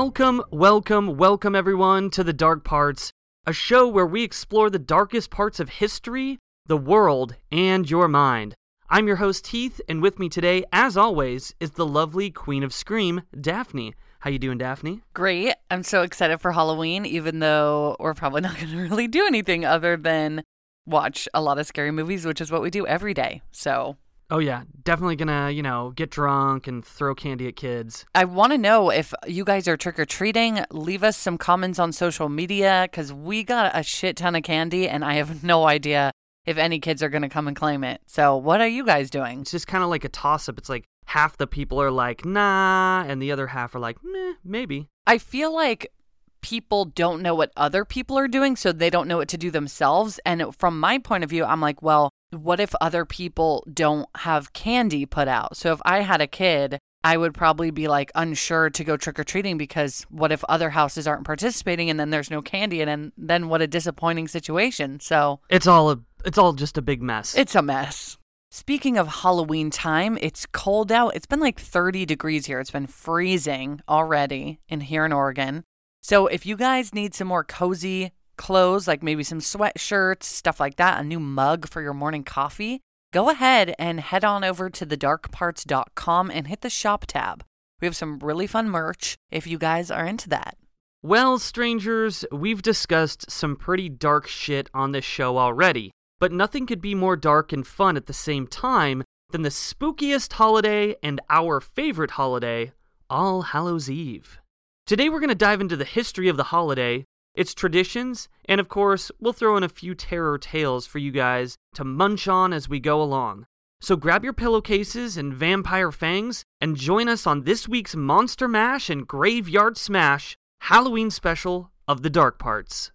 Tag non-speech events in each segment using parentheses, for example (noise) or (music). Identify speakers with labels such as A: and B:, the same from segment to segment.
A: Welcome, welcome, welcome everyone to The Dark Parts, a show where we explore the darkest parts of history, the world, and your mind. I'm your host Heath, and with me today, as always, is the lovely Queen of Scream, Daphne. How you doing, Daphne?
B: Great. I'm so excited for Halloween, even though we're probably (laughs) not going to really do anything other than watch a lot of scary movies, which is what we do every day. So
A: Oh yeah, definitely gonna, you know, get drunk and throw candy at kids.
B: I want to know if you guys are trick or treating. Leave us some comments on social media because we got a shit ton of candy and I have (laughs) no idea if any kids are to come and claim it. So, what are you guys doing?
A: It's just kind of like a toss up. It's like half the people are like, nah, and the other half are like, meh, maybe.
B: I feel like people don't know what other people are doing, so they don't know what to do themselves. And from my point of view, I'm like, well, what if other people don't have candy put out? So if I had a kid, I would probably be like unsure to go trick or treating because what if other houses aren't participating and then there's no candy and then, then what a disappointing situation. So
A: It's all a it's all just a big mess.
B: it's a mess. Speaking of Halloween time, it's cold out. It's been like 30 degrees here. It's been freezing already in here in Oregon. So if you guys need some more cozy clothes, like maybe some sweatshirts, stuff like that, a new mug for your morning coffee, go ahead and head on over to thedarkparts.com and hit the shop tab. We have some really fun merch if you guys are into that.
A: Well, strangers, we've discussed some pretty dark shit on this show already, but nothing could be more dark and fun at the same time than the spookiest holiday and our favorite holiday, All Hallows Eve. Today we're going to dive into the history of the holiday, its traditions, and of course, we'll throw in a few terror tales for you guys to munch on as we go along. So grab your pillowcases and vampire fangs and join us on this week's Monster Mash and Graveyard Smash Halloween special of the Dark Parts.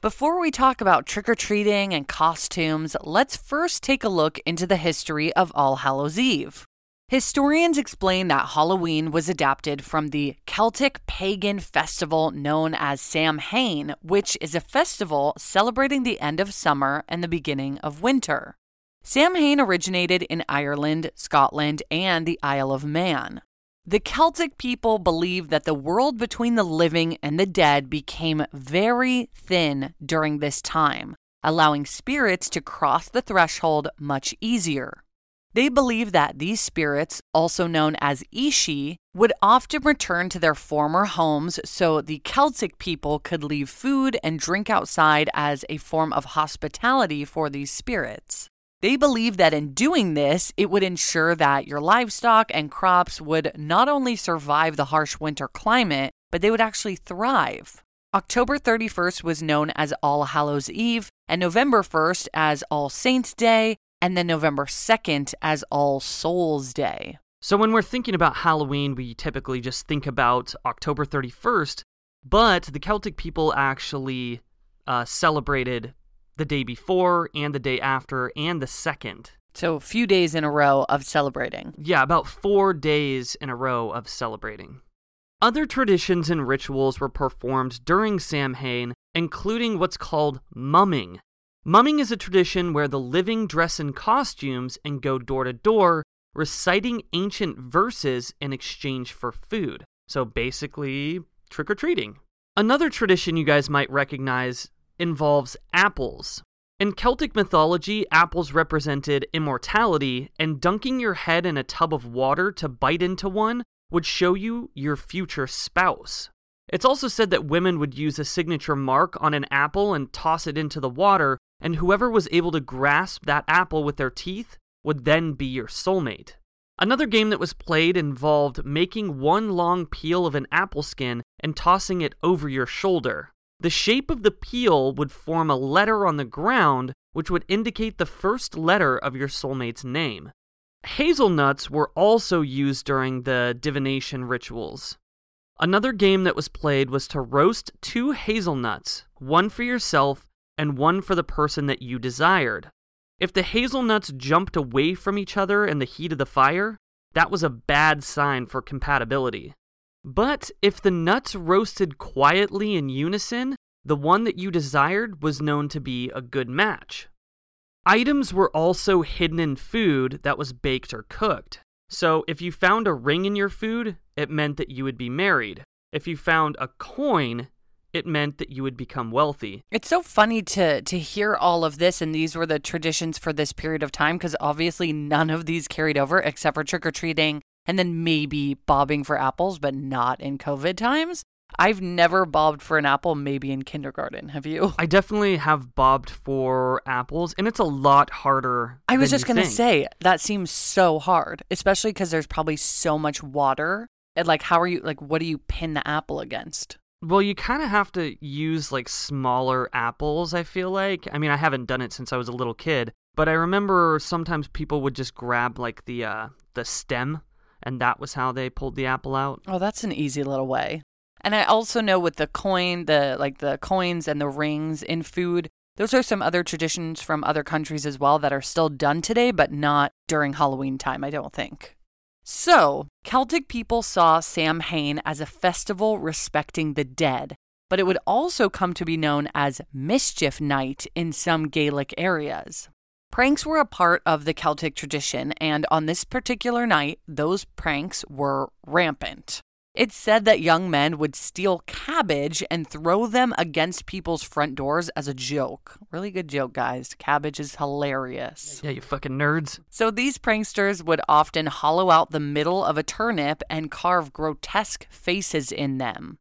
B: Before we talk about trick or treating and costumes, let's first take a look into the history of All Hallows Eve. Historians explain that Halloween was adapted from the Celtic pagan festival known as Samhain, which is a festival celebrating the end of summer and the beginning of winter. Samhain originated in Ireland, Scotland, and the Isle of Man. The Celtic people believed that the world between the living and the dead became very thin during this time, allowing spirits to cross the threshold much easier. They believed that these spirits, also known as Ishi, would often return to their former homes so the Celtic people could leave food and drink outside as a form of hospitality for these spirits. They believed that in doing this, it would ensure that your livestock and crops would not only survive the harsh winter climate, but they would actually thrive. October 31st was known as All Hallows Eve, and November 1st as All Saints' Day, and then November 2nd as All Souls Day.
A: So when we're thinking about Halloween, we typically just think about October 31st, but the Celtic people actually uh, celebrated the day before and the day after and the second.
B: So, a few days in a row of celebrating.
A: Yeah, about four days in a row of celebrating. Other traditions and rituals were performed during Samhain, including what's called mumming. Mumming is a tradition where the living dress in costumes and go door to door reciting ancient verses in exchange for food. So basically, trick or treating. Another tradition you guys might recognize involves apples. In Celtic mythology, apples represented immortality, and dunking your head in a tub of water to bite into one would show you your future spouse. It's also said that women would use a signature mark on an apple and toss it into the water, and whoever was able to grasp that apple with their teeth would then be your soulmate. Another game that was played involved making one long peel of an apple skin and tossing it over your shoulder. The shape of the peel would form a letter on the ground, which would indicate the first letter of your soulmate's name. Hazelnuts were also used during the divination rituals. Another game that was played was to roast two hazelnuts, one for yourself and one for the person that you desired. If the hazelnuts jumped away from each other in the heat of the fire, that was a bad sign for compatibility. But if the nuts roasted quietly in unison, the one that you desired was known to be a good match. Items were also hidden in food that was baked or cooked. So if you found a ring in your food, it meant that you would be married. If you found a coin, it meant that you would become wealthy.
B: It's so funny to to hear all of this and these were the traditions for this period of time because obviously none of these carried over except for trick or treating and then maybe bobbing for apples, but not in COVID times. I've never bobbed for an apple, maybe in kindergarten. Have you?
A: I definitely have bobbed for apples, and it's a lot harder.
B: I was just going to say, that seems so hard, especially because there's probably so much water. And like, how are you, like, what do you pin the apple against?
A: Well, you kind of have to use like smaller apples, I feel like. I mean, I haven't done it since I was a little kid, but I remember sometimes people would just grab like the uh the stem and that was how they pulled the apple out.
B: Oh, that's an easy little way. And I also know with the coin, the like the coins and the rings in food, those are some other traditions from other countries as well that are still done today, but not during Halloween time, I don't think. So, Celtic people saw Samhain as a festival respecting the dead, but it would also come to be known as Mischief Night in some Gaelic areas. Pranks were a part of the Celtic tradition, and on this particular night, those pranks were rampant. It's said that young men would steal cabbage and throw them against people's front doors as a joke. Really good joke, guys. Cabbage is hilarious.
A: Yeah, you fucking nerds.
B: So these pranksters would often hollow out the middle of a turnip and carve grotesque faces in them.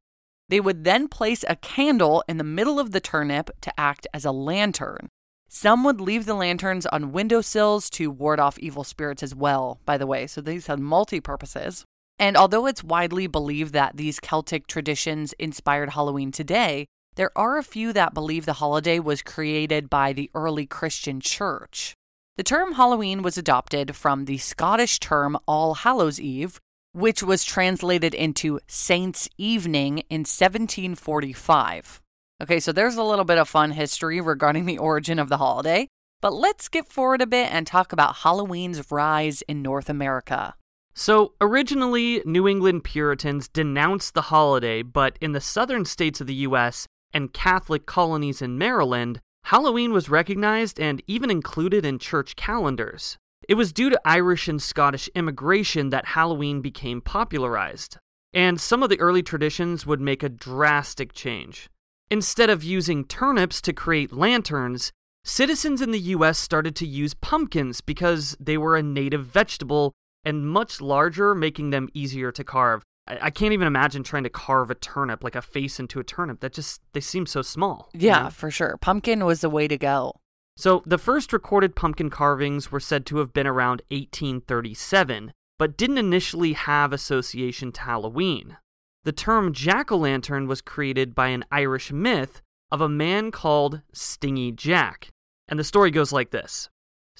B: They would then place a candle in the middle of the turnip to act as a lantern. Some would leave the lanterns on windowsills to ward off evil spirits as well, by the way, so these had multi purposes. And although it's widely believed that these Celtic traditions inspired Halloween today, there are a few that believe the holiday was created by the early Christian church. The term Halloween was adopted from the Scottish term All Hallows Eve, which was translated into Saints' Evening in 1745. Okay, so there's a little bit of fun history regarding the origin of the holiday, but let's skip forward a bit and talk about Halloween's rise in North America.
A: So, originally, New England Puritans denounced the holiday, but in the southern states of the US and Catholic colonies in Maryland, Halloween was recognized and even included in church calendars. It was due to Irish and Scottish immigration that Halloween became popularized, and some of the early traditions would make a drastic change. Instead of using turnips to create lanterns, citizens in the US started to use pumpkins because they were a native vegetable and much larger, making them easier to carve. I, I can't even imagine trying to carve a turnip, like a face into a turnip. That just, they seem so small. you
B: Yeah,
A: know?
B: for sure. Pumpkin was the way to go.
A: So the first recorded pumpkin carvings were said to have been around 1837, but didn't initially have association to Halloween. The term jack o' lantern was created by an Irish myth of a man called Stingy Jack. And the story goes like this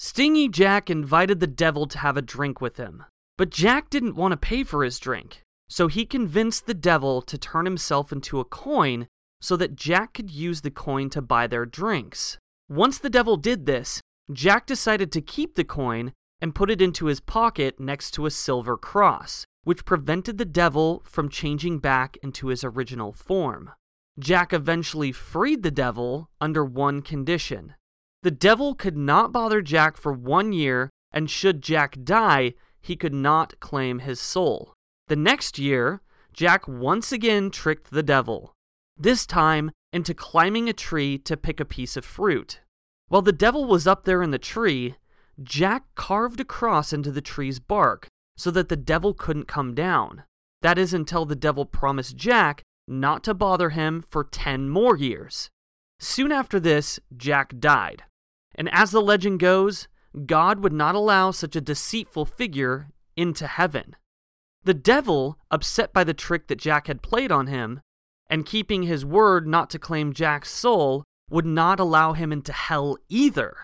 A: Stingy Jack invited the devil to have a drink with him, but Jack didn't want to pay for his drink, so he convinced the devil to turn himself into a coin so that Jack could use the coin to buy their drinks. Once the devil did this, Jack decided to keep the coin and put it into his pocket next to a silver cross, which prevented the devil from changing back into his original form. Jack eventually freed the devil under one condition. The devil could not bother Jack for one year, and should Jack die, he could not claim his soul. The next year, Jack once again tricked the devil, this time into climbing a tree to pick a piece of fruit. While the devil was up there in the tree, Jack carved a cross into the tree's bark so that the devil couldn't come down. That is until the devil promised Jack not to bother him for 10 more years. Soon after this, Jack died. And as the legend goes, God would not allow such a deceitful figure into heaven. The devil, upset by the trick that Jack had played on him, and keeping his word not to claim Jack's soul, would not allow him into hell either.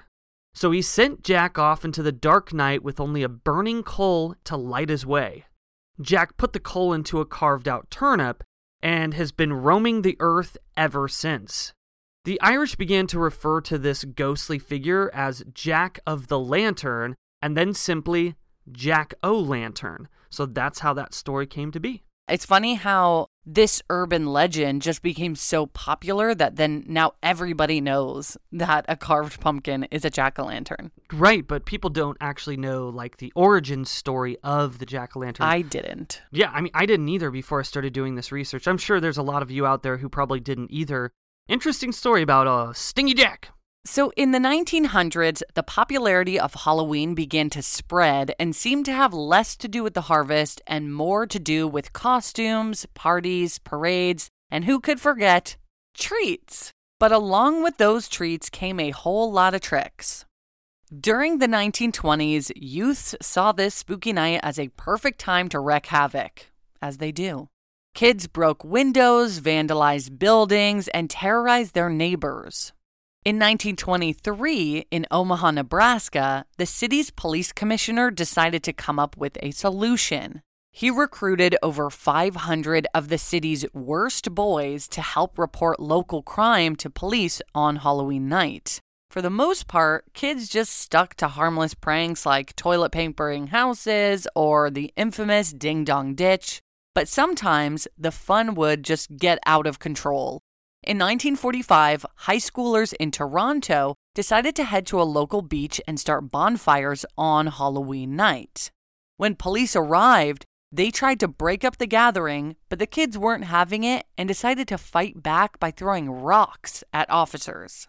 A: So he sent Jack off into the dark night with only a burning coal to light his way. Jack put the coal into a carved out turnip and has been roaming the earth ever since. The Irish began to refer to this ghostly figure as Jack of the Lantern and then simply Jack o' Lantern. So that's how that story came to be.
B: It's funny how this urban legend just became so popular that then now everybody knows that a carved pumpkin is a jack o' lantern.
A: Right, but people don't actually know like the origin story of the jack o' lantern.
B: I didn't.
A: Yeah, I mean, I didn't either before I started doing this research. I'm sure there's a lot of you out there who probably didn't either. Interesting story about uh, Stingy Jack.
B: So, in the 1900s, the popularity of Halloween began to spread and seemed to have less to do with the harvest and more to do with costumes, parties, parades, and who could forget treats. But along with those treats came a whole lot of tricks. During the 1920s, youths saw this spooky night as a perfect time to wreak havoc, as they do. Kids broke windows, vandalized buildings, and terrorized their neighbors. In 1923, in Omaha, Nebraska, the city's police commissioner decided to come up with a solution. He recruited over 500 of the city's worst boys to help report local crime to police on Halloween night. For the most part, kids just stuck to harmless pranks like toilet papering houses or the infamous ding dong ditch, but sometimes the fun would just get out of control. In 1945, high schoolers in Toronto decided to head to a local beach and start bonfires on Halloween night. When police arrived, they tried to break up the gathering, but the kids weren't having it and decided to fight back by throwing rocks at officers.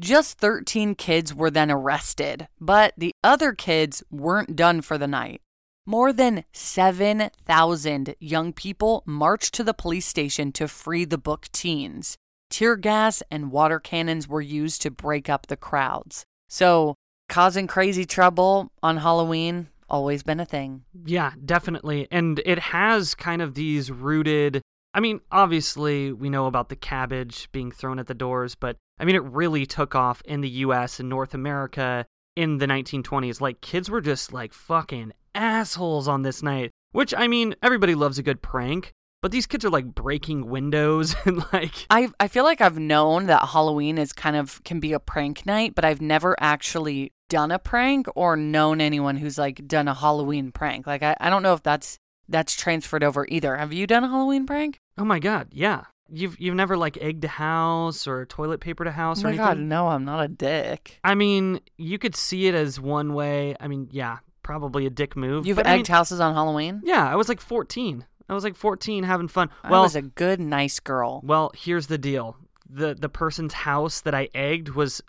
B: Just 13 kids were then arrested, but the other kids weren't done for the night. More than 7,000 young people marched to the police station to free the book teens. Tear gas and water cannons were used to break up the crowds. So, causing crazy trouble on Halloween always been a thing.
A: Yeah, definitely. And it has kind of these rooted I mean, obviously, we know about the cabbage being thrown at the doors, but I mean, it really took off in the US and North America in the 1920s. Like, kids were just like fucking assholes on this night. Which, I mean, everybody loves a good prank, but these kids are like breaking windows (laughs) and like
B: I I feel like I've known that Halloween is kind of can be a prank night, but I've never actually done a prank or known anyone who's like done a Halloween prank. Like I, I don't know if that's that's transferred over either. Have you done a Halloween prank?
A: Oh my god, yeah. You've you've never like egged a house or toilet papered a house
B: oh
A: or anything?
B: god, no, I'm not a dick.
A: I mean, you could see it as one way. I mean, yeah, probably a dick move.
B: You've
A: but I mean,
B: houses on Halloween?
A: Yeah, I was like 14. I was like 14 having fun.
B: I
A: Well,
B: was a good, nice girl.
A: well, here's the deal. The the person's house that I egged was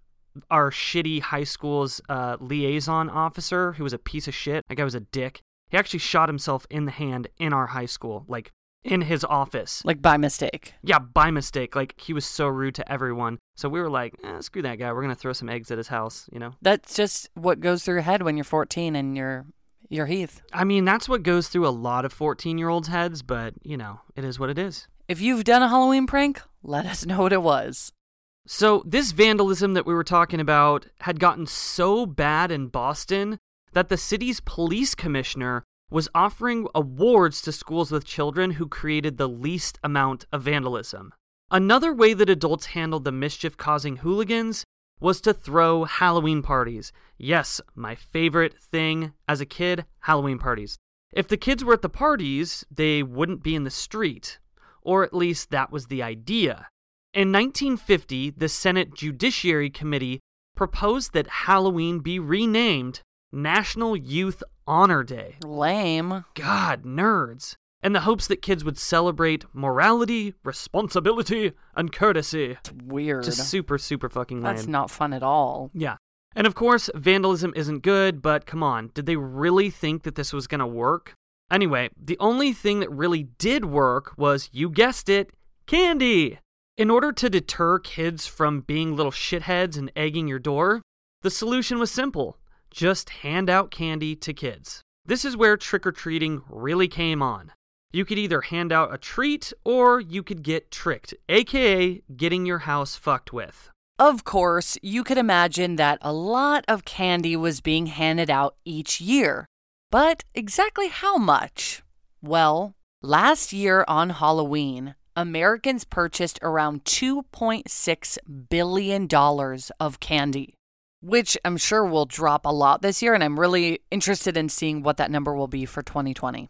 A: our shitty high school's uh, liaison officer who was a piece of shit. That guy was a dick. He actually shot himself in the hand in our high school, like in his office.
B: Like by mistake.
A: Yeah, by mistake. Like he was so rude to everyone. So we were like, eh, screw that guy. We're gonna throw some eggs at his house. You know.
B: That's just what goes through your head when you're 14 and you're you're Heath.
A: I mean, that's what goes through a lot of 14 year olds' heads, but you know, it is what it is.
B: If you've done a Halloween prank, let us know what it was.
A: So, this vandalism that we were talking about had gotten so bad in Boston that the city's police commissioner was offering awards to schools with children who created the least amount of vandalism. Another way that adults handled the mischief causing hooligans was to throw Halloween parties. Yes, my favorite thing as a kid Halloween parties. If the kids were at the parties, they wouldn't be in the street. Or at least that was the idea. In 1950, the Senate Judiciary Committee proposed that Halloween be renamed National Youth Honor Day.
B: Lame.
A: God, nerds. In the hopes that kids would celebrate morality, responsibility, and courtesy.
B: It's weird.
A: Just super, super fucking lame.
B: That's not fun at all.
A: Yeah. And of course, vandalism isn't good, but come on, did they really think that this was going to work? Anyway, the only thing that really did work was, you guessed it, candy. In order to deter kids from being little shitheads and egging your door, the solution was simple just hand out candy to kids. This is where trick or treating really came on. You could either hand out a treat or you could get tricked, aka getting your house fucked with.
B: Of course, you could imagine that a lot of candy was being handed out each year. But exactly how much? Well, last year on Halloween, Americans purchased around $2.6 billion of candy, which I'm sure will drop a lot this year, and I'm really interested in seeing what that number will be for 2020.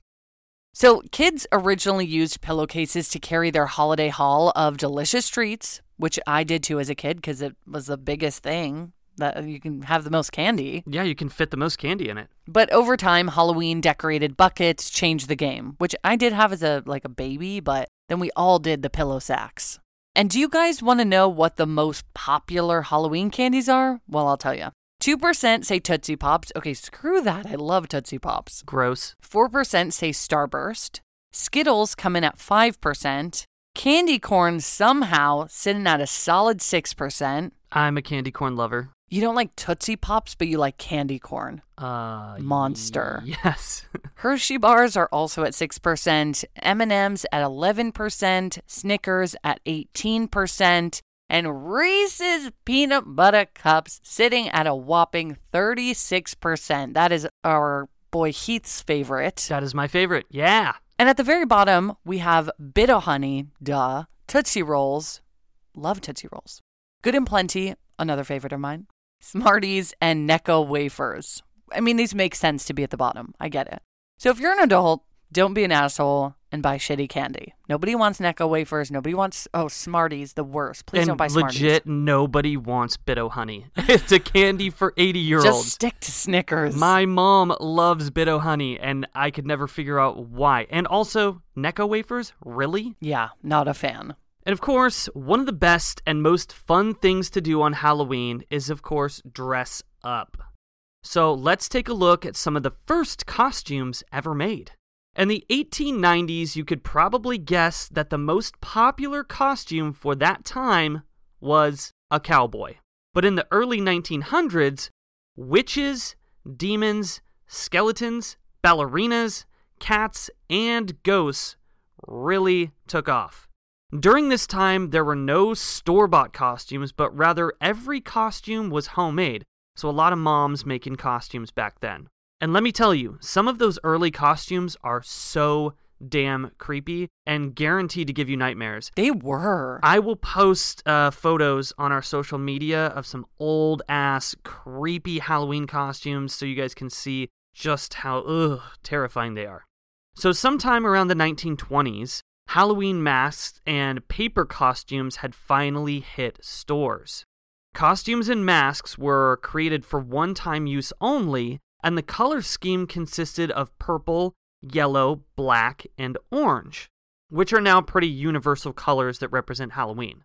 B: So, kids originally used pillowcases to carry their holiday haul of delicious treats, which I did too as a kid because it was the biggest thing that you can have the most candy.
A: Yeah, you can fit the most candy in it.
B: But over time, Halloween decorated buckets changed the game, which I did have as a like a baby, but then we all did the pillow sacks. And do you guys want to know what the most popular Halloween candies are? Well, I'll tell you. 2% say Tootsie Pops. Okay, screw that. I love Tootsie Pops.
A: Gross.
B: 4% say Starburst. Skittles come in at 5%. Candy corn somehow sitting at a solid 6%.
A: I'm a candy corn lover.
B: You don't like Tootsie Pops, but you like candy corn.
A: Uh,
B: Monster.
A: Yes. (laughs)
B: Hershey bars are also at 6%, M&Ms at 11%, Snickers at 18%, and Reese's peanut butter cups sitting at a whopping 36%. That is our boy Heath's favorite.
A: that is my favorite. Yeah.
B: And at the very bottom, we have Bit-O-Honey, duh, Tootsie Rolls, love Tootsie Rolls. Good and Plenty, another favorite of mine, Smarties, and Necco wafers. I mean, these make sense to be at the bottom. I get it. So if you're an adult, don't be an asshole and buy shitty candy. Nobody wants Necco wafers. Nobody wants, oh, Smarties, the worst. Please
A: and
B: don't buy Smarties.
A: legit, nobody wants Bit-O-Honey. (laughs) it's a candy for 80 year olds.
B: Just stick to Snickers.
A: My mom loves Bit-O-Honey, and I could never figure out why. And also, Necco wafers? Really?
B: yeah, not a fan.
A: And of course, one of the best and most fun things to do on Halloween is, of course, dress up. So let's take a look at some of the first costumes ever made. In the 1890s, you could probably guess that the most popular costume for that time was a cowboy. But in the early 1900s, witches, demons, skeletons, ballerinas, cats, and ghosts really took off. During this time, there were no store bought costumes, but rather every costume was homemade, so a lot of moms making costumes back then. And let me tell you, some of those early costumes are so damn creepy and guaranteed to give you nightmares.
B: They were.
A: I will post uh, photos on our social media of some old ass creepy Halloween costumes so you guys can see just how ugh, terrifying they are. So, sometime around the 1920s, Halloween masks and paper costumes had finally hit stores. Costumes and masks were created for one time use only, and the color scheme consisted of purple, yellow, black, and orange, which are now pretty universal colors that represent Halloween.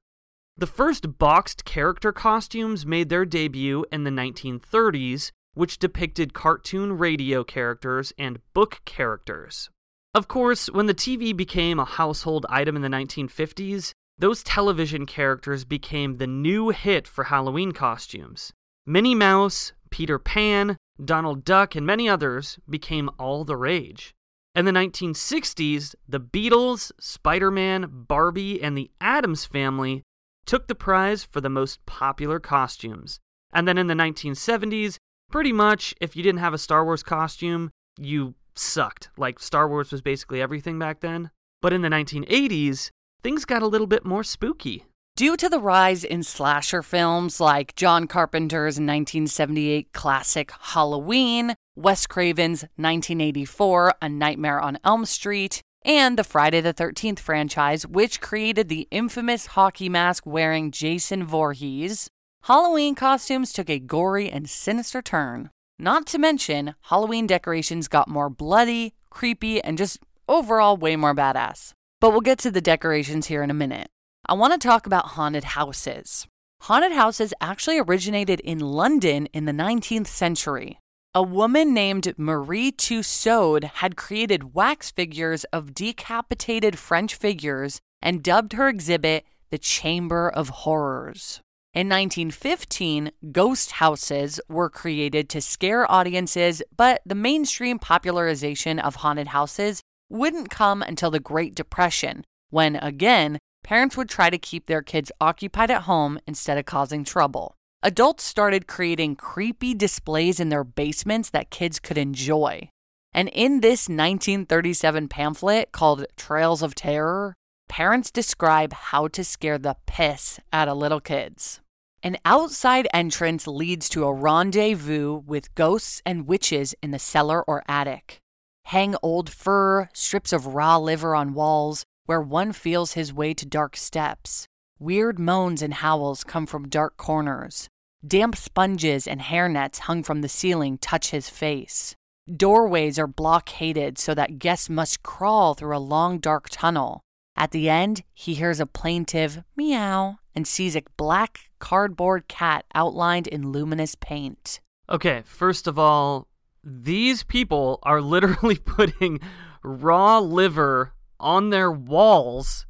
A: The first boxed character costumes made their debut in the 1930s, which depicted cartoon radio characters and book characters. Of course, when the TV became a household item in the 1950s, those television characters became the new hit for Halloween costumes. Minnie Mouse, Peter Pan, Donald Duck, and many others became all the rage. In the 1960s, the Beatles, Spider Man, Barbie, and the Addams family took the prize for the most popular costumes. And then in the 1970s, pretty much if you didn't have a Star Wars costume, you sucked. Like Star Wars was basically everything back then. But in the 1980s, things got a little bit more spooky.
B: Due to the rise in slasher films like John Carpenter's 1978 classic Halloween, Wes Craven's 1984 A Nightmare on Elm Street, and the Friday the 13th franchise, which created the infamous hockey mask wearing Jason Voorhees, Halloween costumes took a gory and sinister turn. Not to mention, Halloween decorations got more bloody, creepy, and just overall way more badass. But we'll get to the decorations here in a minute. I want to talk about haunted houses. Haunted houses actually originated in London in the 19th century. A woman named Marie Tussaud had created wax figures of decapitated French figures and dubbed her exhibit the Chamber of Horrors. In 1915, ghost houses were created to scare audiences, but the mainstream popularization of haunted houses wouldn't come until the Great Depression, when again, parents would try to keep their kids occupied at home instead of causing trouble. Adults started creating creepy displays in their basements that kids could enjoy. And in this 1937 pamphlet called Trails of Terror, parents describe how to scare the piss out of little kids. An outside entrance leads to a rendezvous with ghosts and witches in the cellar or attic. hang old fur, strips of raw liver on walls where one feels his way to dark steps. Weird moans and howls come from dark corners. Damp sponges and hairnets hung from the ceiling touch his face. Doorways are blockaded so that guests must crawl through a long dark tunnel. At the end, he hears a plaintive meow and sees a black cardboard cat outlined in luminous paint.
A: Okay, first of all, these people are literally (laughs) putting raw liver on their walls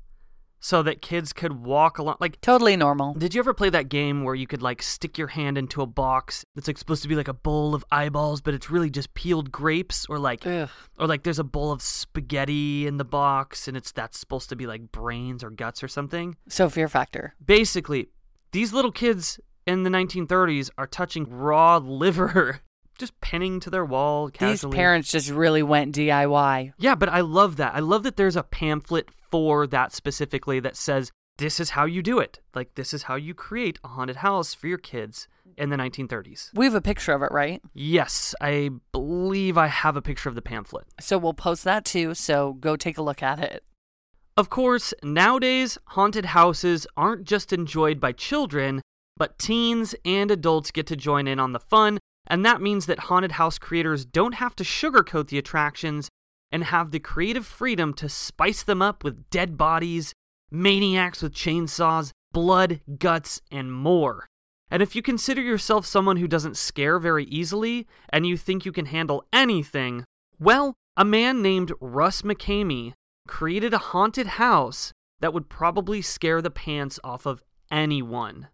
A: so that kids could walk along. Like,
B: Totally normal.
A: did you ever play that game where you could like stick your hand into a box that's like supposed to be like a bowl of eyeballs, but it's really just peeled grapes, or like,
B: Ugh.
A: or like there's a bowl of spaghetti in the box, and it's that's supposed to be like brains or guts or something.
B: So, fear factor.
A: Basically, these little kids in the 1930s are touching raw liver, (laughs) just pinning to their wall casually.
B: These parents just really went DIY.
A: Yeah, but I love that. I love that there's a pamphlet for that specifically that says this is how you do it. Like this is how you create a haunted house for your kids in the 1930s.
B: We have a picture of it, right?
A: Yes, I believe I have a picture of the pamphlet.
B: So, we'll post that too. So, go take a look at it.
A: Of course, nowadays haunted houses aren't just enjoyed by children, but teens and adults get to join in on the fun, and that means that haunted house creators don't have to sugarcoat the attractions and have the creative freedom to spice them up with dead bodies, maniacs with chainsaws, blood, guts, and more. And if you consider yourself someone who doesn't scare very easily and you think you can handle anything, well, a man named Russ McKamey created a haunted house that would probably scare the pants off of anyone.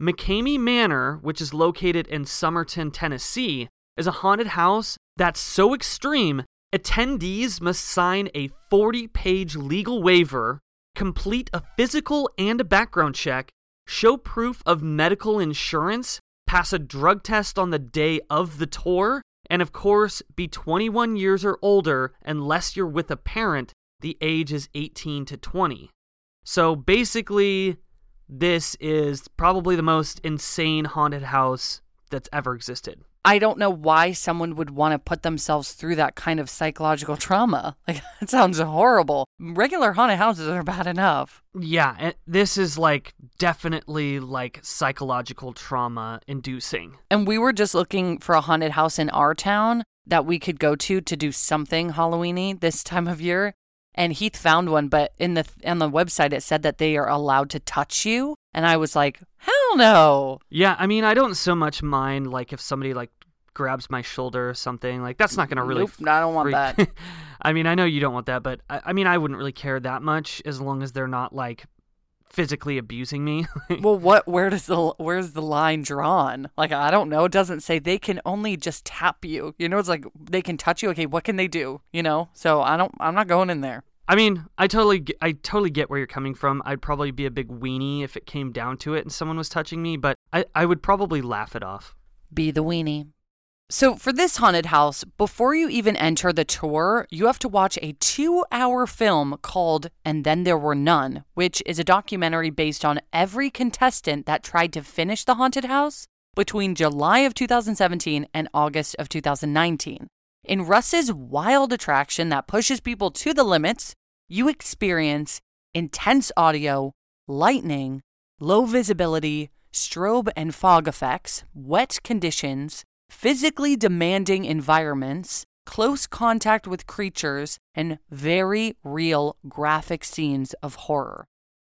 A: McKamey Manor, which is located in Summertown, Tennessee, is a haunted house that's so extreme, attendees must sign a 40 page legal waiver, complete a physical and a background check, show proof of medical insurance, pass a drug test on the day of the tour, and of course, be 21 years or older unless you're with a parent. The age is 18 to 20. So basically, this is probably the most insane haunted house that's ever existed.
B: I don't know why someone would want to put themselves through that kind of psychological trauma. (laughs) Like, it sounds horrible. Regular haunted houses are bad enough.
A: Yeah, and this is like definitely like psychological trauma inducing.
B: And we were just looking for a haunted house in our town that we could go to to do something Halloweeny this time of year. And Heath found one, but in the on the website it said that they are allowed to touch you, and I was like, hell no.
A: Yeah, I mean, I don't so much mind like if somebody like grabs my shoulder or something. Like that's not gonna really.
B: Nope, I don't want
A: freak-
B: that. (laughs)
A: I mean, I know you don't want that, but I, I mean, I wouldn't really care that much as long as they're not like physically abusing me. (laughs)
B: well, what? Where does the where's the line drawn? Like I don't know. It doesn't say they can only just tap you. You know, it's like they can touch you. Okay, what can they do? You know. So I don't. I'm not going in there.
A: I mean, I totally, I totally get where you're coming from. I'd probably be a big weenie if it came down to it and someone was touching me, but I, I would probably laugh it off.
B: Be the weenie. So, for this haunted house, before you even enter the tour, you have to watch a two hour film called And Then There Were None, which is a documentary based on every contestant that tried to finish the haunted house between July of 2017 and August of 2019. In Russ's wild attraction that pushes people to the limits, you experience intense audio, lightning, low visibility, strobe and fog effects, wet conditions, physically demanding environments, close contact with creatures, and very real graphic scenes of horror.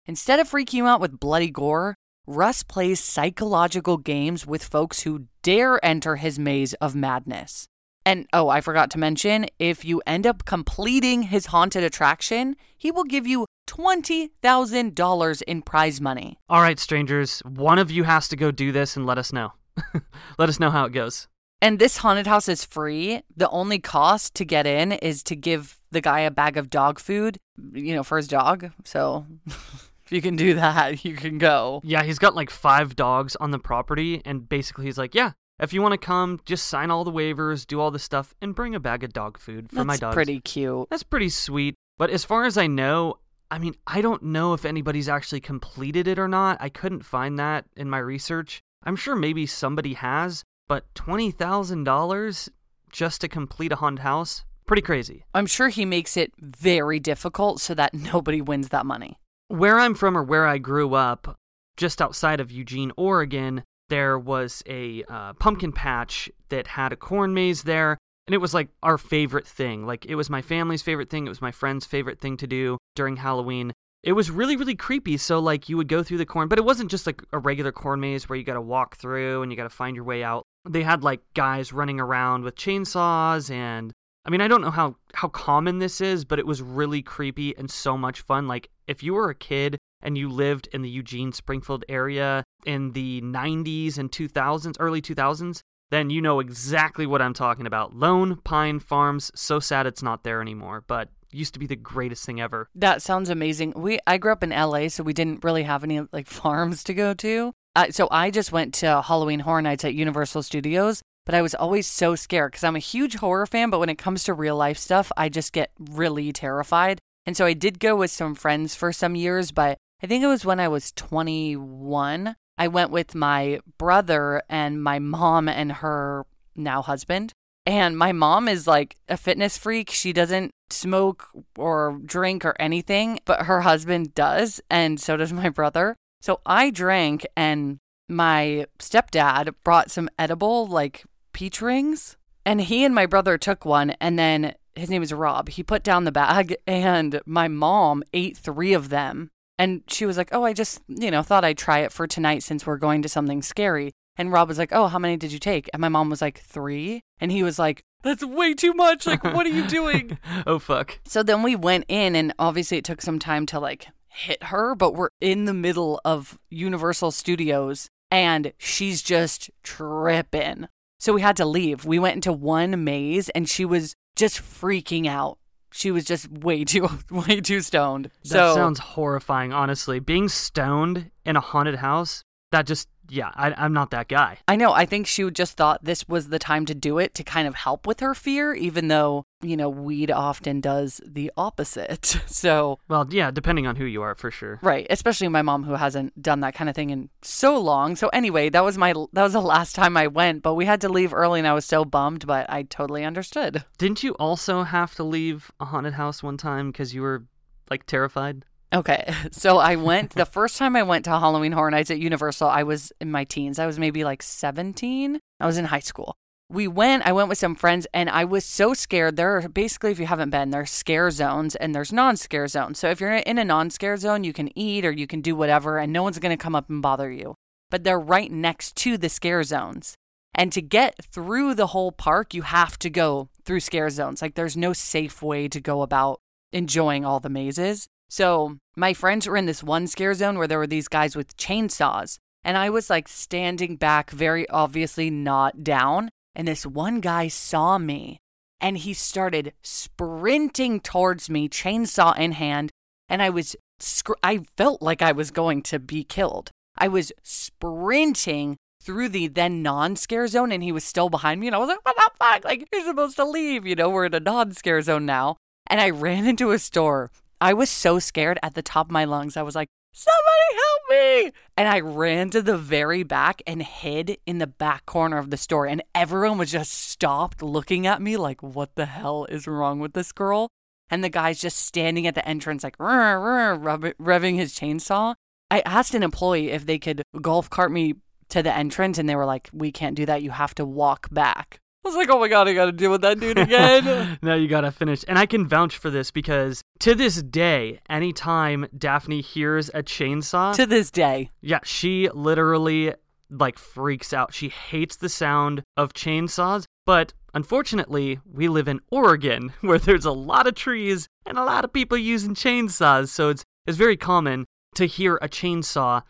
B: Instead of freaking you out with bloody gore, Russ plays psychological games with folks who dare enter his maze of madness. And oh, I forgot to mention if you end up completing his haunted attraction, he will give you $20,000 in prize money.
A: All right, strangers, one of you has to go do this and let us know. (laughs) let us know how it goes.
B: And this haunted house is free. The only cost to get in is to give the guy a bag of dog food, you know, for his dog. So (laughs) if you can do that, you can go.
A: Yeah, he's got like five dogs on the property, and basically he's like, yeah, if you want to come, just sign all the waivers, do all the stuff, and bring a bag of dog food for
B: That's
A: my dogs.
B: That's pretty cute.
A: That's pretty sweet. But as far as I know, I mean, I don't know if anybody's actually completed it or not. I couldn't find that in my research. I'm sure maybe somebody has, but $20,000 just to complete a haunted house? Pretty crazy.
B: I'm sure he makes it very difficult so that (laughs) nobody wins that money.
A: Where I'm from or where I grew up, just outside of Eugene, Oregon, there was a uh, pumpkin patch that had a corn maze there. And it was like our favorite thing. Like it was my family's favorite thing. It was my friend's favorite thing to do during Halloween. It was really, really creepy. So, like, you would go through the corn, but it wasn't just like a regular corn maze where you got to walk through and you got to find your way out. They had like guys running around with chainsaws and I mean, I don't know how how common this is, but it was really creepy and so much fun. Like if you were a kid and you lived in the Eugene Springfield area in the 90s and 2000s, early 2000s, then you know exactly what I'm talking about. Lone Pine Farms, so sad it's not there anymore, but used to be the greatest thing ever.
B: That sounds amazing. We I grew up in LA, so we didn't really have any like (laughs) farms to go to. Uh, so I just went to Halloween Horror Nights at Universal Studios, but I was always so scared because I'm a huge horror fan, but when it comes to real life stuff, I just get really terrified. And so I did go with some friends for some years, but I think it was when I was 21. I went with my brother and my mom and her now husband. And my mom is like a fitness freak. She doesn't smoke or drink or anything, but her husband does. And so does my brother. So I drank, and my stepdad brought some edible, like peach rings. And he and my brother took one, and then his name is Rob. He put down the bag, (laughs) and my mom ate three of them. And she was like, Oh, I just, you know, thought I'd try it for tonight since we're going to something scary. And Rob was like, Oh, how many did you take? And my mom was like, Three. And he was like, That's way too much. Like, what are you (laughs) doing?
A: oh, fuck.
B: So then we went in, and obviously it took some time to like hit her, but we're in the middle of Universal Studios and she's just tripping. So we had to leave. We went into one maze and she was just freaking out. She was just way too (laughs) way too stoned.
A: That
B: so
A: sounds horrifying, honestly. Being stoned in a haunted house, that just yeah, I, I'm not that guy.
B: I know. I think she just thought this was the time to do it to kind of help with her fear, even though, you know, weed often does the opposite. (laughs) So,
A: Well, yeah, depending on who you are, for sure.
B: right. Especially my mom who hasn't done that kind of thing in so long. So, anyway, that was my, that was the last time I went, but we had to leave early and I was so bummed, but I totally understood.
A: Didn't you also have to leave a haunted house one time because you were like terrified?
B: Okay. (laughs) So I went the first time I went to Halloween Horror Nights at Universal, I was in my teens. I was maybe like 17. I was in high school. We went, I went with some friends and I was so scared. There are basically, if you haven't been, there's scare zones and there's non scare zones. So if you're in a non scare zone, you can eat or you can do whatever and no one's going to come up and bother you. But they're right next to the scare zones. And to get through the whole park, you have to go through scare zones. Like there's no safe way to go about enjoying all the mazes. So my friends were in this one scare zone where there were these guys with chainsaws. And I was like standing back, very obviously not down. And this one guy saw me and he started sprinting towards me, chainsaw in hand. And I was, sc- I felt like I was going to be killed. I was sprinting through the then non scare zone and he was still behind me. And I was like, what the fuck? Like, you're supposed to leave. You know, we're in a non scare zone now. And I ran into a store. I was so scared at the top of my lungs. I was like, somebody help me. And I ran to the very back and hid in the back corner of the store. And everyone was just stopped looking at me like, what the hell is wrong with this girl? And the guy's just standing at the entrance, like, "Rrr, rrr," revving his chainsaw. I asked an employee if they could golf cart me to the entrance, and they were like, we can't do that. You have to walk back. I was like, oh my God, I got to deal with that dude again. (laughs)
A: now you gotta finish. And I can vouch for this because to this day, anytime Daphne hears a chainsaw,
B: to this day.
A: yeah, she literally like freaks out. She hates the sound of chainsaws. But unfortunately, we live in Oregon (laughs) where there's a lot of trees and a lot of people using chainsaws. So it's it's very common to hear a chainsaw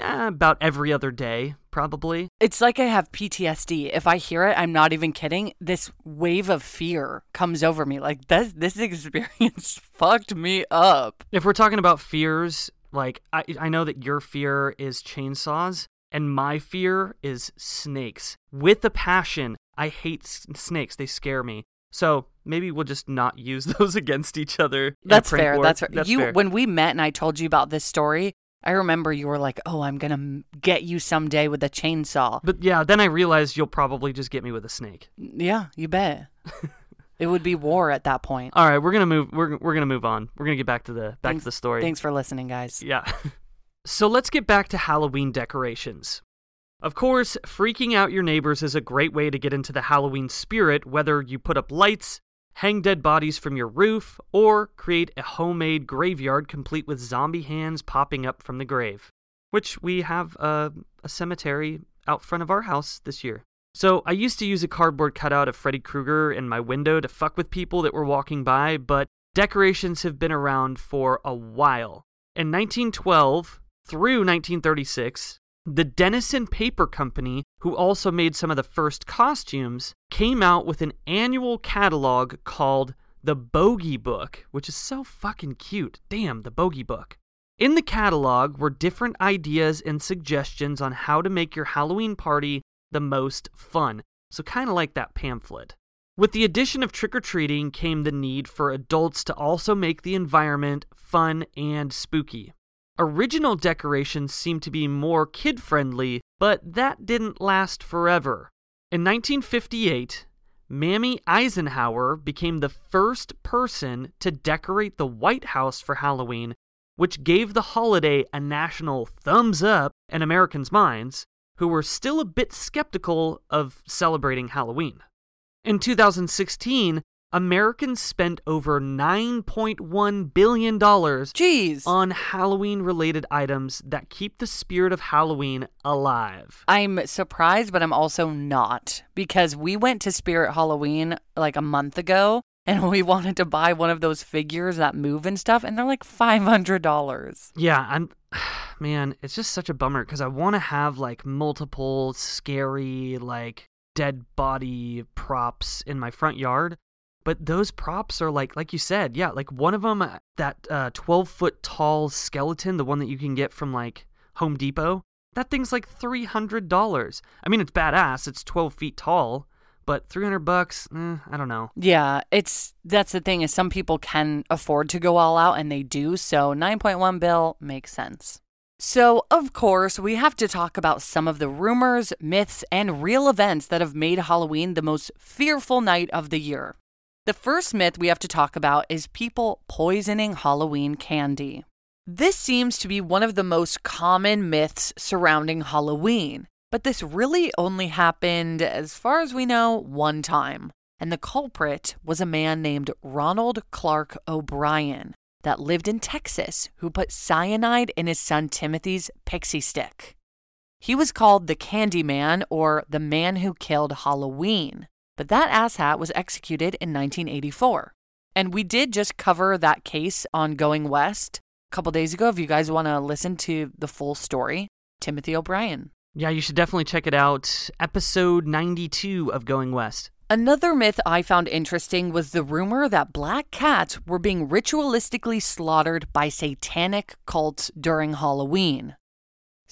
A: eh, about every other day, probably.
B: It's like I have PTSD. If I hear it, I'm not even kidding. This wave of fear comes over me. Like this this (laughs) experience fucked me up.
A: If we're talking about fears, like I, I know that your fear is chainsaws, and my fear is snakes. With a passion, I hate s- snakes. They scare me. So maybe we'll just not use (laughs) those against each other.
B: That's fair.
A: war.
B: That's fair.
A: That's
B: you
A: fair.
B: when we met and I told you about this story, I remember you were like, "Oh, I'm going to get you someday with a chainsaw."
A: But yeah, then I realized you'll probably just get me with a snake.
B: Yeah, you bet. It would be war at that point.
A: All right, we're gonna move. We're we're gonna move on. We're gonna get back to the back
B: Thanks-
A: to the story.
B: Thanks for listening, guys.
A: Yeah. (laughs) so let's get back to Halloween decorations. Of course, freaking out your neighbors is a great way to get into the Halloween spirit, whether you put up lights, hang dead bodies from your roof, or create a homemade graveyard complete with zombie hands popping up from the grave, which we have a, a cemetery out front of our house this year. So I used to use a cardboard cutout of Freddy Krueger in my window to fuck with people that were walking by, but decorations have been around for a while. In 1912 through 1936, the Dennison Paper Company, who also made some of the first costumes, came out with an annual catalog called the Bogie Book, which is so fucking cute. Damn, the Bogie Book. In the catalog were different ideas and suggestions on how to make your Halloween party the most fun. So, kind of like that pamphlet. With the addition of trick or treating came the need for adults to also make the environment fun and spooky. Original decorations seemed to be more kid friendly, but that didn't last forever. In 1958, Mamie Eisenhower became the first person to decorate the White House for Halloween, which gave the holiday a national thumbs up in Americans' minds, who were still a bit skeptical of celebrating Halloween. In 2016, Americans spent over $9.1 billion
B: Jeez.
A: on Halloween related items that keep the spirit of Halloween alive.
B: I'm surprised, but I'm also not because we went to Spirit Halloween like a month ago and (laughs) we wanted to buy one of those figures that move and stuff, and they're like $500.
A: Yeah, I'm (sighs) man, it's just such a bummer because I want to have like multiple scary like dead body props in my front yard. But those props are like, like you said, yeah, like one of them, that uh, 12 foot tall skeleton, the one that you can get from like Home Depot, that thing's like $300. I mean, it's badass. It's 12 feet tall, but 300 bucks, eh, I don't know.
B: Yeah, it's that's the thing is some people can afford to go all out and they do. So 9.1 bill makes sense. So, of course, we have to talk about some of the rumors, myths, and real events that have made Halloween the most fearful night of the year. The first myth we have to talk about is people poisoning Halloween candy. This seems to be one of the most common myths surrounding Halloween, but this really only happened, as far as we know, one time. And the culprit was a man named Ronald Clark O'Bryan that lived in Texas who put cyanide in his son Timothy's pixie stick. He was called the Candy Man or the man who killed Halloween, but that asshat was executed in 1984. And we did just cover that case on Going West a couple days ago. If you guys want to listen to the full story, Timothy O'Bryan.
A: Yeah, you should definitely check it out. Episode 92 of Going West.
B: Another myth I found interesting was the rumor that black cats were being ritualistically slaughtered by satanic cults during Halloween.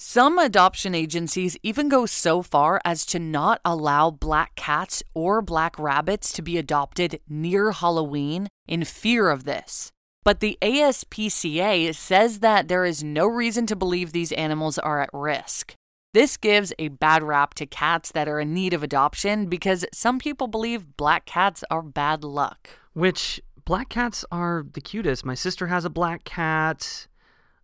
B: Some adoption agencies even go so far as to not allow black cats or black rabbits to be adopted near Halloween in fear of this. But the ASPCA says that there is no reason to believe these animals are at risk. This gives a bad rap to cats that are in need of adoption because some people believe black cats are bad luck.
A: Which black cats are the cutest. My sister has a black cat.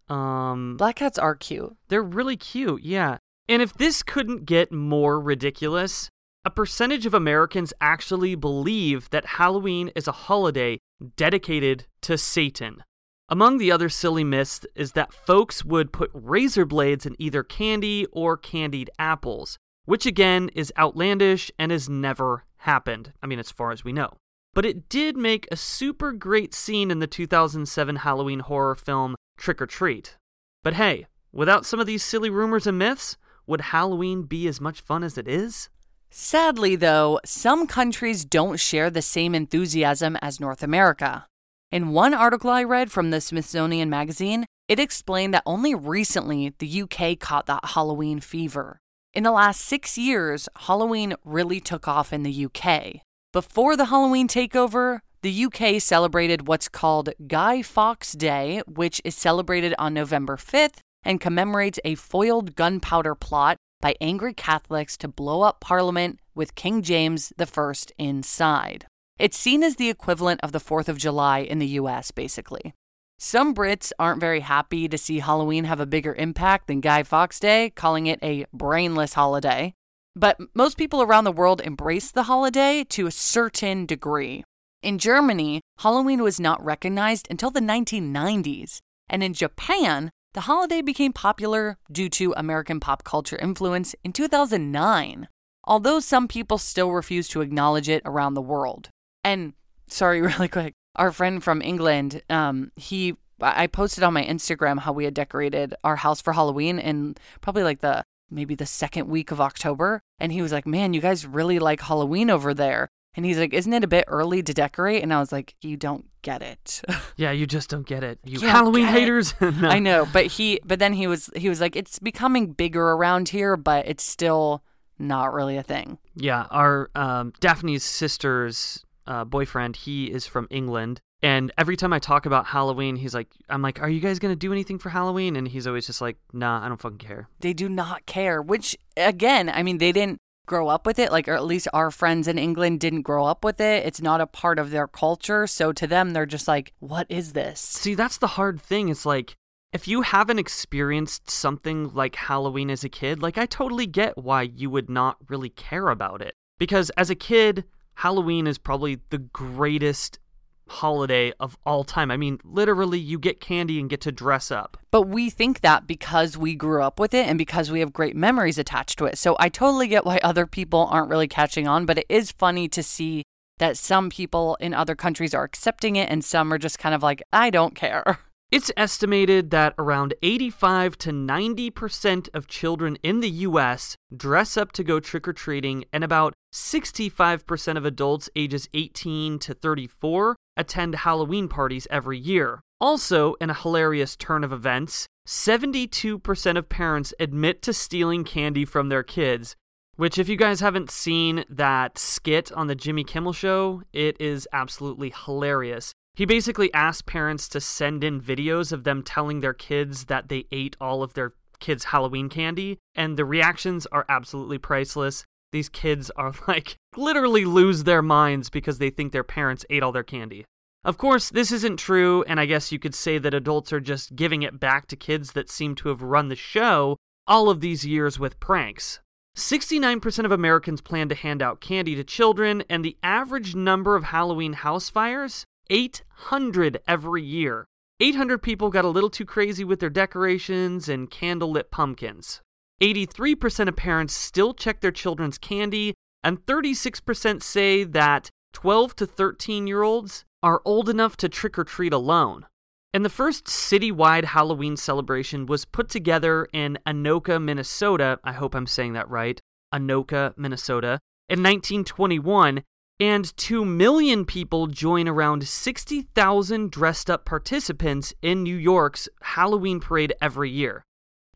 A: Um
B: Black cats are cute.
A: they're really cute, yeah. And if this couldn't get more ridiculous, a percentage of Americans actually believe that Halloween is a holiday dedicated to Satan. Among the other silly myths is that folks would put razor blades in either candy or candied apples, which again is outlandish and has never happened. I mean, as far as we know. But it did make a super great scene in the 2007 Halloween horror film Trick 'r Treat. But hey, without some of these silly rumors and myths, would Halloween be as much fun as it is?
B: Sadly, though, some countries don't share the same enthusiasm as North America. In one article I read from the Smithsonian Magazine, it explained that only recently the UK caught that Halloween fever. In the last six years, Halloween really took off in the UK. Before the Halloween takeover, the UK celebrated what's called Guy Fawkes Day, which is celebrated on November 5th and commemorates a foiled gunpowder plot by angry Catholics to blow up Parliament with King James I inside. It's seen as the equivalent of the 4th of July in the US, basically. Some Brits aren't very happy to see Halloween have a bigger impact than Guy Fawkes Day, calling it a brainless holiday. But most people around the world embrace the holiday to a certain degree. In Germany, Halloween was not recognized until the 1990s. And in Japan, the holiday became popular due to American pop culture influence in 2009, although some people still refuse to acknowledge it around the world. And sorry, (laughs) really quick, our friend from England, um, he I posted on my Instagram how we had decorated our house for Halloween in probably like the maybe the second week of October. And he was like, Man, you guys really like Halloween over there. And he's like, Isn't it a bit early to decorate? And I was like, You don't get it. (laughs)
A: Yeah, you just don't get it. You
B: Can't
A: Halloween haters. (laughs) No.
B: I know, but he but then he was he was like, It's becoming bigger around here, but it's still not really a thing.
A: Yeah, our um, Daphne's sister's uh, boyfriend, he is from England. And every time I talk about Halloween, he's like, I'm like, are you guys going to do anything for Halloween? And he's always just like, nah, I don't fucking care.
B: They do not care, which again, I mean, they didn't grow up with it, like, or at least our friends in England didn't grow up with it. It's not a part of their culture. So to them, they're just like, what is this?
A: See, that's the hard thing. It's like, if you haven't experienced something like Halloween as a kid, like, I totally get why you would not really care about it. Because as a kid, Halloween is probably the greatest holiday of all time. I mean, literally, you get candy and get to dress up.
B: But we think that because we grew up with it and because we have great memories attached to it. So I totally get why other people aren't really catching on, but it is funny to see that some people in other countries are accepting it and some are just kind of like, I don't care. (laughs)
A: It's estimated that around 85 to 90% of children in the US dress up to go trick or treating, and about 65% of adults ages 18 to 34 attend Halloween parties every year. Also, in a hilarious turn of events, 72% of parents admit to stealing candy from their kids. Which, if you guys haven't seen that skit on the Jimmy Kimmel show, it is absolutely hilarious. He basically asked parents to send in videos of them telling their kids that they ate all of their kids' Halloween candy, and the reactions are absolutely priceless. These kids are (laughs) like literally lose their minds because they think their parents ate all their candy. Of course, this isn't true, and I guess you could say that adults are just giving it back to kids that seem to have run the show all of these years with pranks. 69% of Americans plan to hand out candy to children, and the average number of Halloween house fires 800 every year. 800 people got a little too crazy with their decorations and candlelit pumpkins. 83% of parents still check their children's candy, and 36% say that 12 to 13 year olds are old enough to trick or treat alone. And the first citywide Halloween celebration was put together in Anoka, Minnesota. I hope I'm saying that right. Anoka, Minnesota, in 1921, and 2 million people join around 60,000 dressed up participants in New York's Halloween parade every year.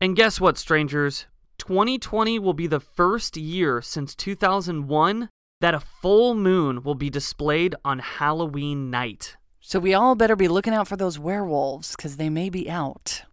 A: And guess what, strangers? 2020 will be the first year since 2001 that a full moon will be displayed on Halloween night.
B: So we all better be looking out for those werewolves because they may be out.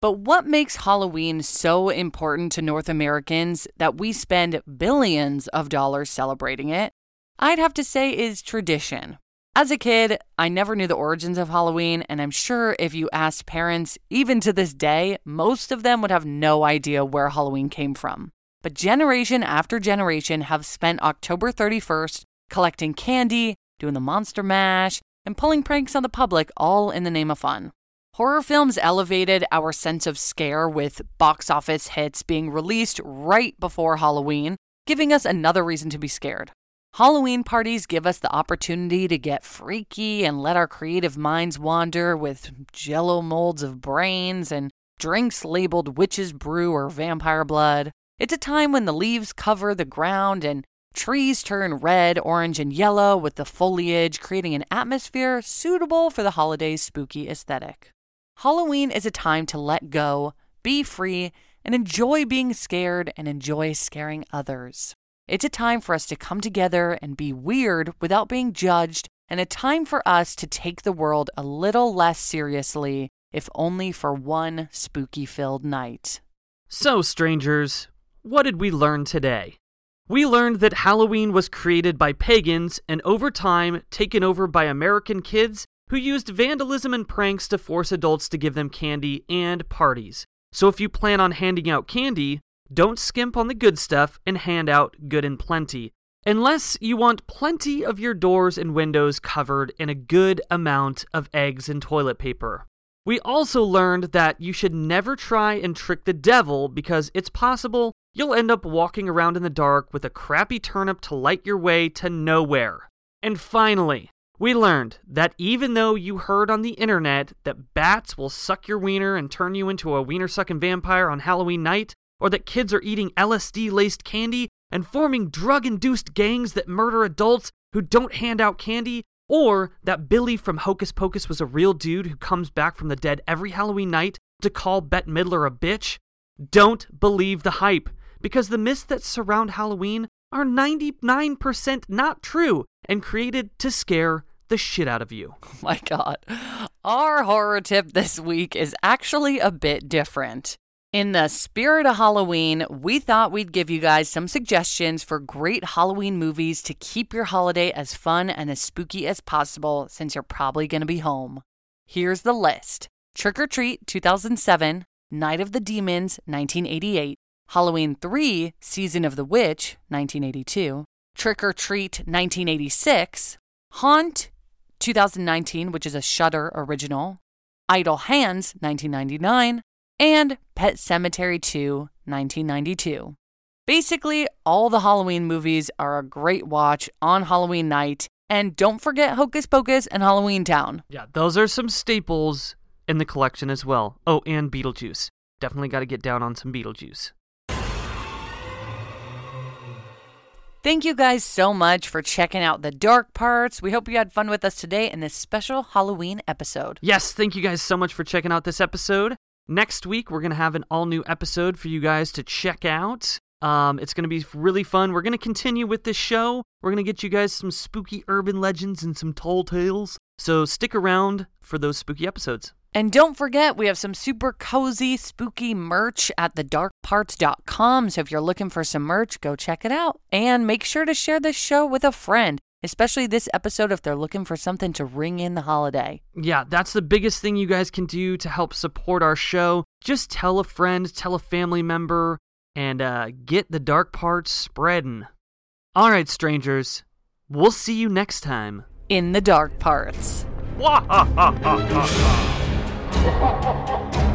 B: But what makes Halloween so important to North Americans that we spend billions of dollars celebrating it? I'd have to say is tradition. As a kid, I never knew the origins of Halloween, and I'm sure if you asked parents, even to this day, most of them would have no idea where Halloween came from. But generation after generation have spent October 31st collecting candy, doing the monster mash, and pulling pranks on the public, all in the name of fun. Horror films elevated our sense of scare with box office hits being released right before Halloween, giving us another reason to be scared. Halloween parties give us the opportunity to get freaky and let our creative minds wander with jello molds of brains and drinks labeled witch's brew or vampire blood. It's a time when the leaves cover the ground and trees turn red, orange, and yellow with the foliage, creating an atmosphere suitable for the holiday's spooky aesthetic. Halloween is a time to let go, be free, and enjoy being scared and enjoy scaring others. It's a time for us to come together and be weird without being judged, and a time for us to take the world a little less seriously, if only for one spooky filled night.
A: So, strangers, what did we learn today? We learned that Halloween was created by pagans and over time taken over by American kids who used vandalism and pranks to force adults to give them candy and parties. So if you plan on handing out candy, don't skimp on the good stuff and hand out good and plenty, unless you want plenty of your doors and windows covered in a good amount of eggs and toilet paper. We also learned that you should never try and trick the devil because it's possible you'll end up walking around in the dark with a crappy turnip to light your way to nowhere. And finally, we learned that even though you heard on the internet that bats will suck your wiener and turn you into a wiener sucking vampire on Halloween night, or that kids are eating LSD laced candy and forming drug induced gangs that murder adults who don't hand out candy, or that Billy from Hocus Pocus was a real dude who comes back from the dead every Halloween night to call Bette Midler a bitch, don't believe the hype, because the myths that surround Halloween are 99% not true and created to scare the shit out of you. (laughs)
B: Oh my god. Our horror tip this week is actually a bit different. In the spirit of Halloween, we thought we'd give you guys some suggestions for great Halloween movies to keep your holiday as fun and as spooky as possible since you're probably going to be home. Here's the list Trick 'r Treat 2007, Night of the Demons 1988, Halloween 3 Season of the Witch 1982, Trick or Treat 1986, Haunt 2019, which is a Shudder original, Idle Hands 1999, and Pet Sematary 2, 1992. Basically, all the Halloween movies are a great watch on Halloween night. And don't forget Hocus Pocus and Halloween Town.
A: Yeah, those are some staples in the collection as well. Oh, and Beetlejuice. Definitely got to get down on some Beetlejuice.
B: Thank you guys so much for checking out the dark parts. We hope you had fun with us today in this special Halloween episode.
A: Yes, thank you guys so much for checking out this episode. Next week, we're going to have an all new episode for you guys to check out. Um, it's going to be really fun. We're going to continue with this show. We're going to get you guys some spooky urban legends and some tall tales. So stick around for those spooky episodes.
B: And don't forget, we have some super cozy, spooky merch at thedarkparts.com. So if you're looking for some merch, go check it out. And make sure to share this show with a friend, especially this episode if they're looking for something to ring in the holiday.
A: Yeah, that's the biggest thing you guys can do to help support our show. Just tell a friend, tell a family member, and uh, get the dark parts spreading. All right, strangers, we'll see you next time.
B: In the dark parts. (laughs) (laughs)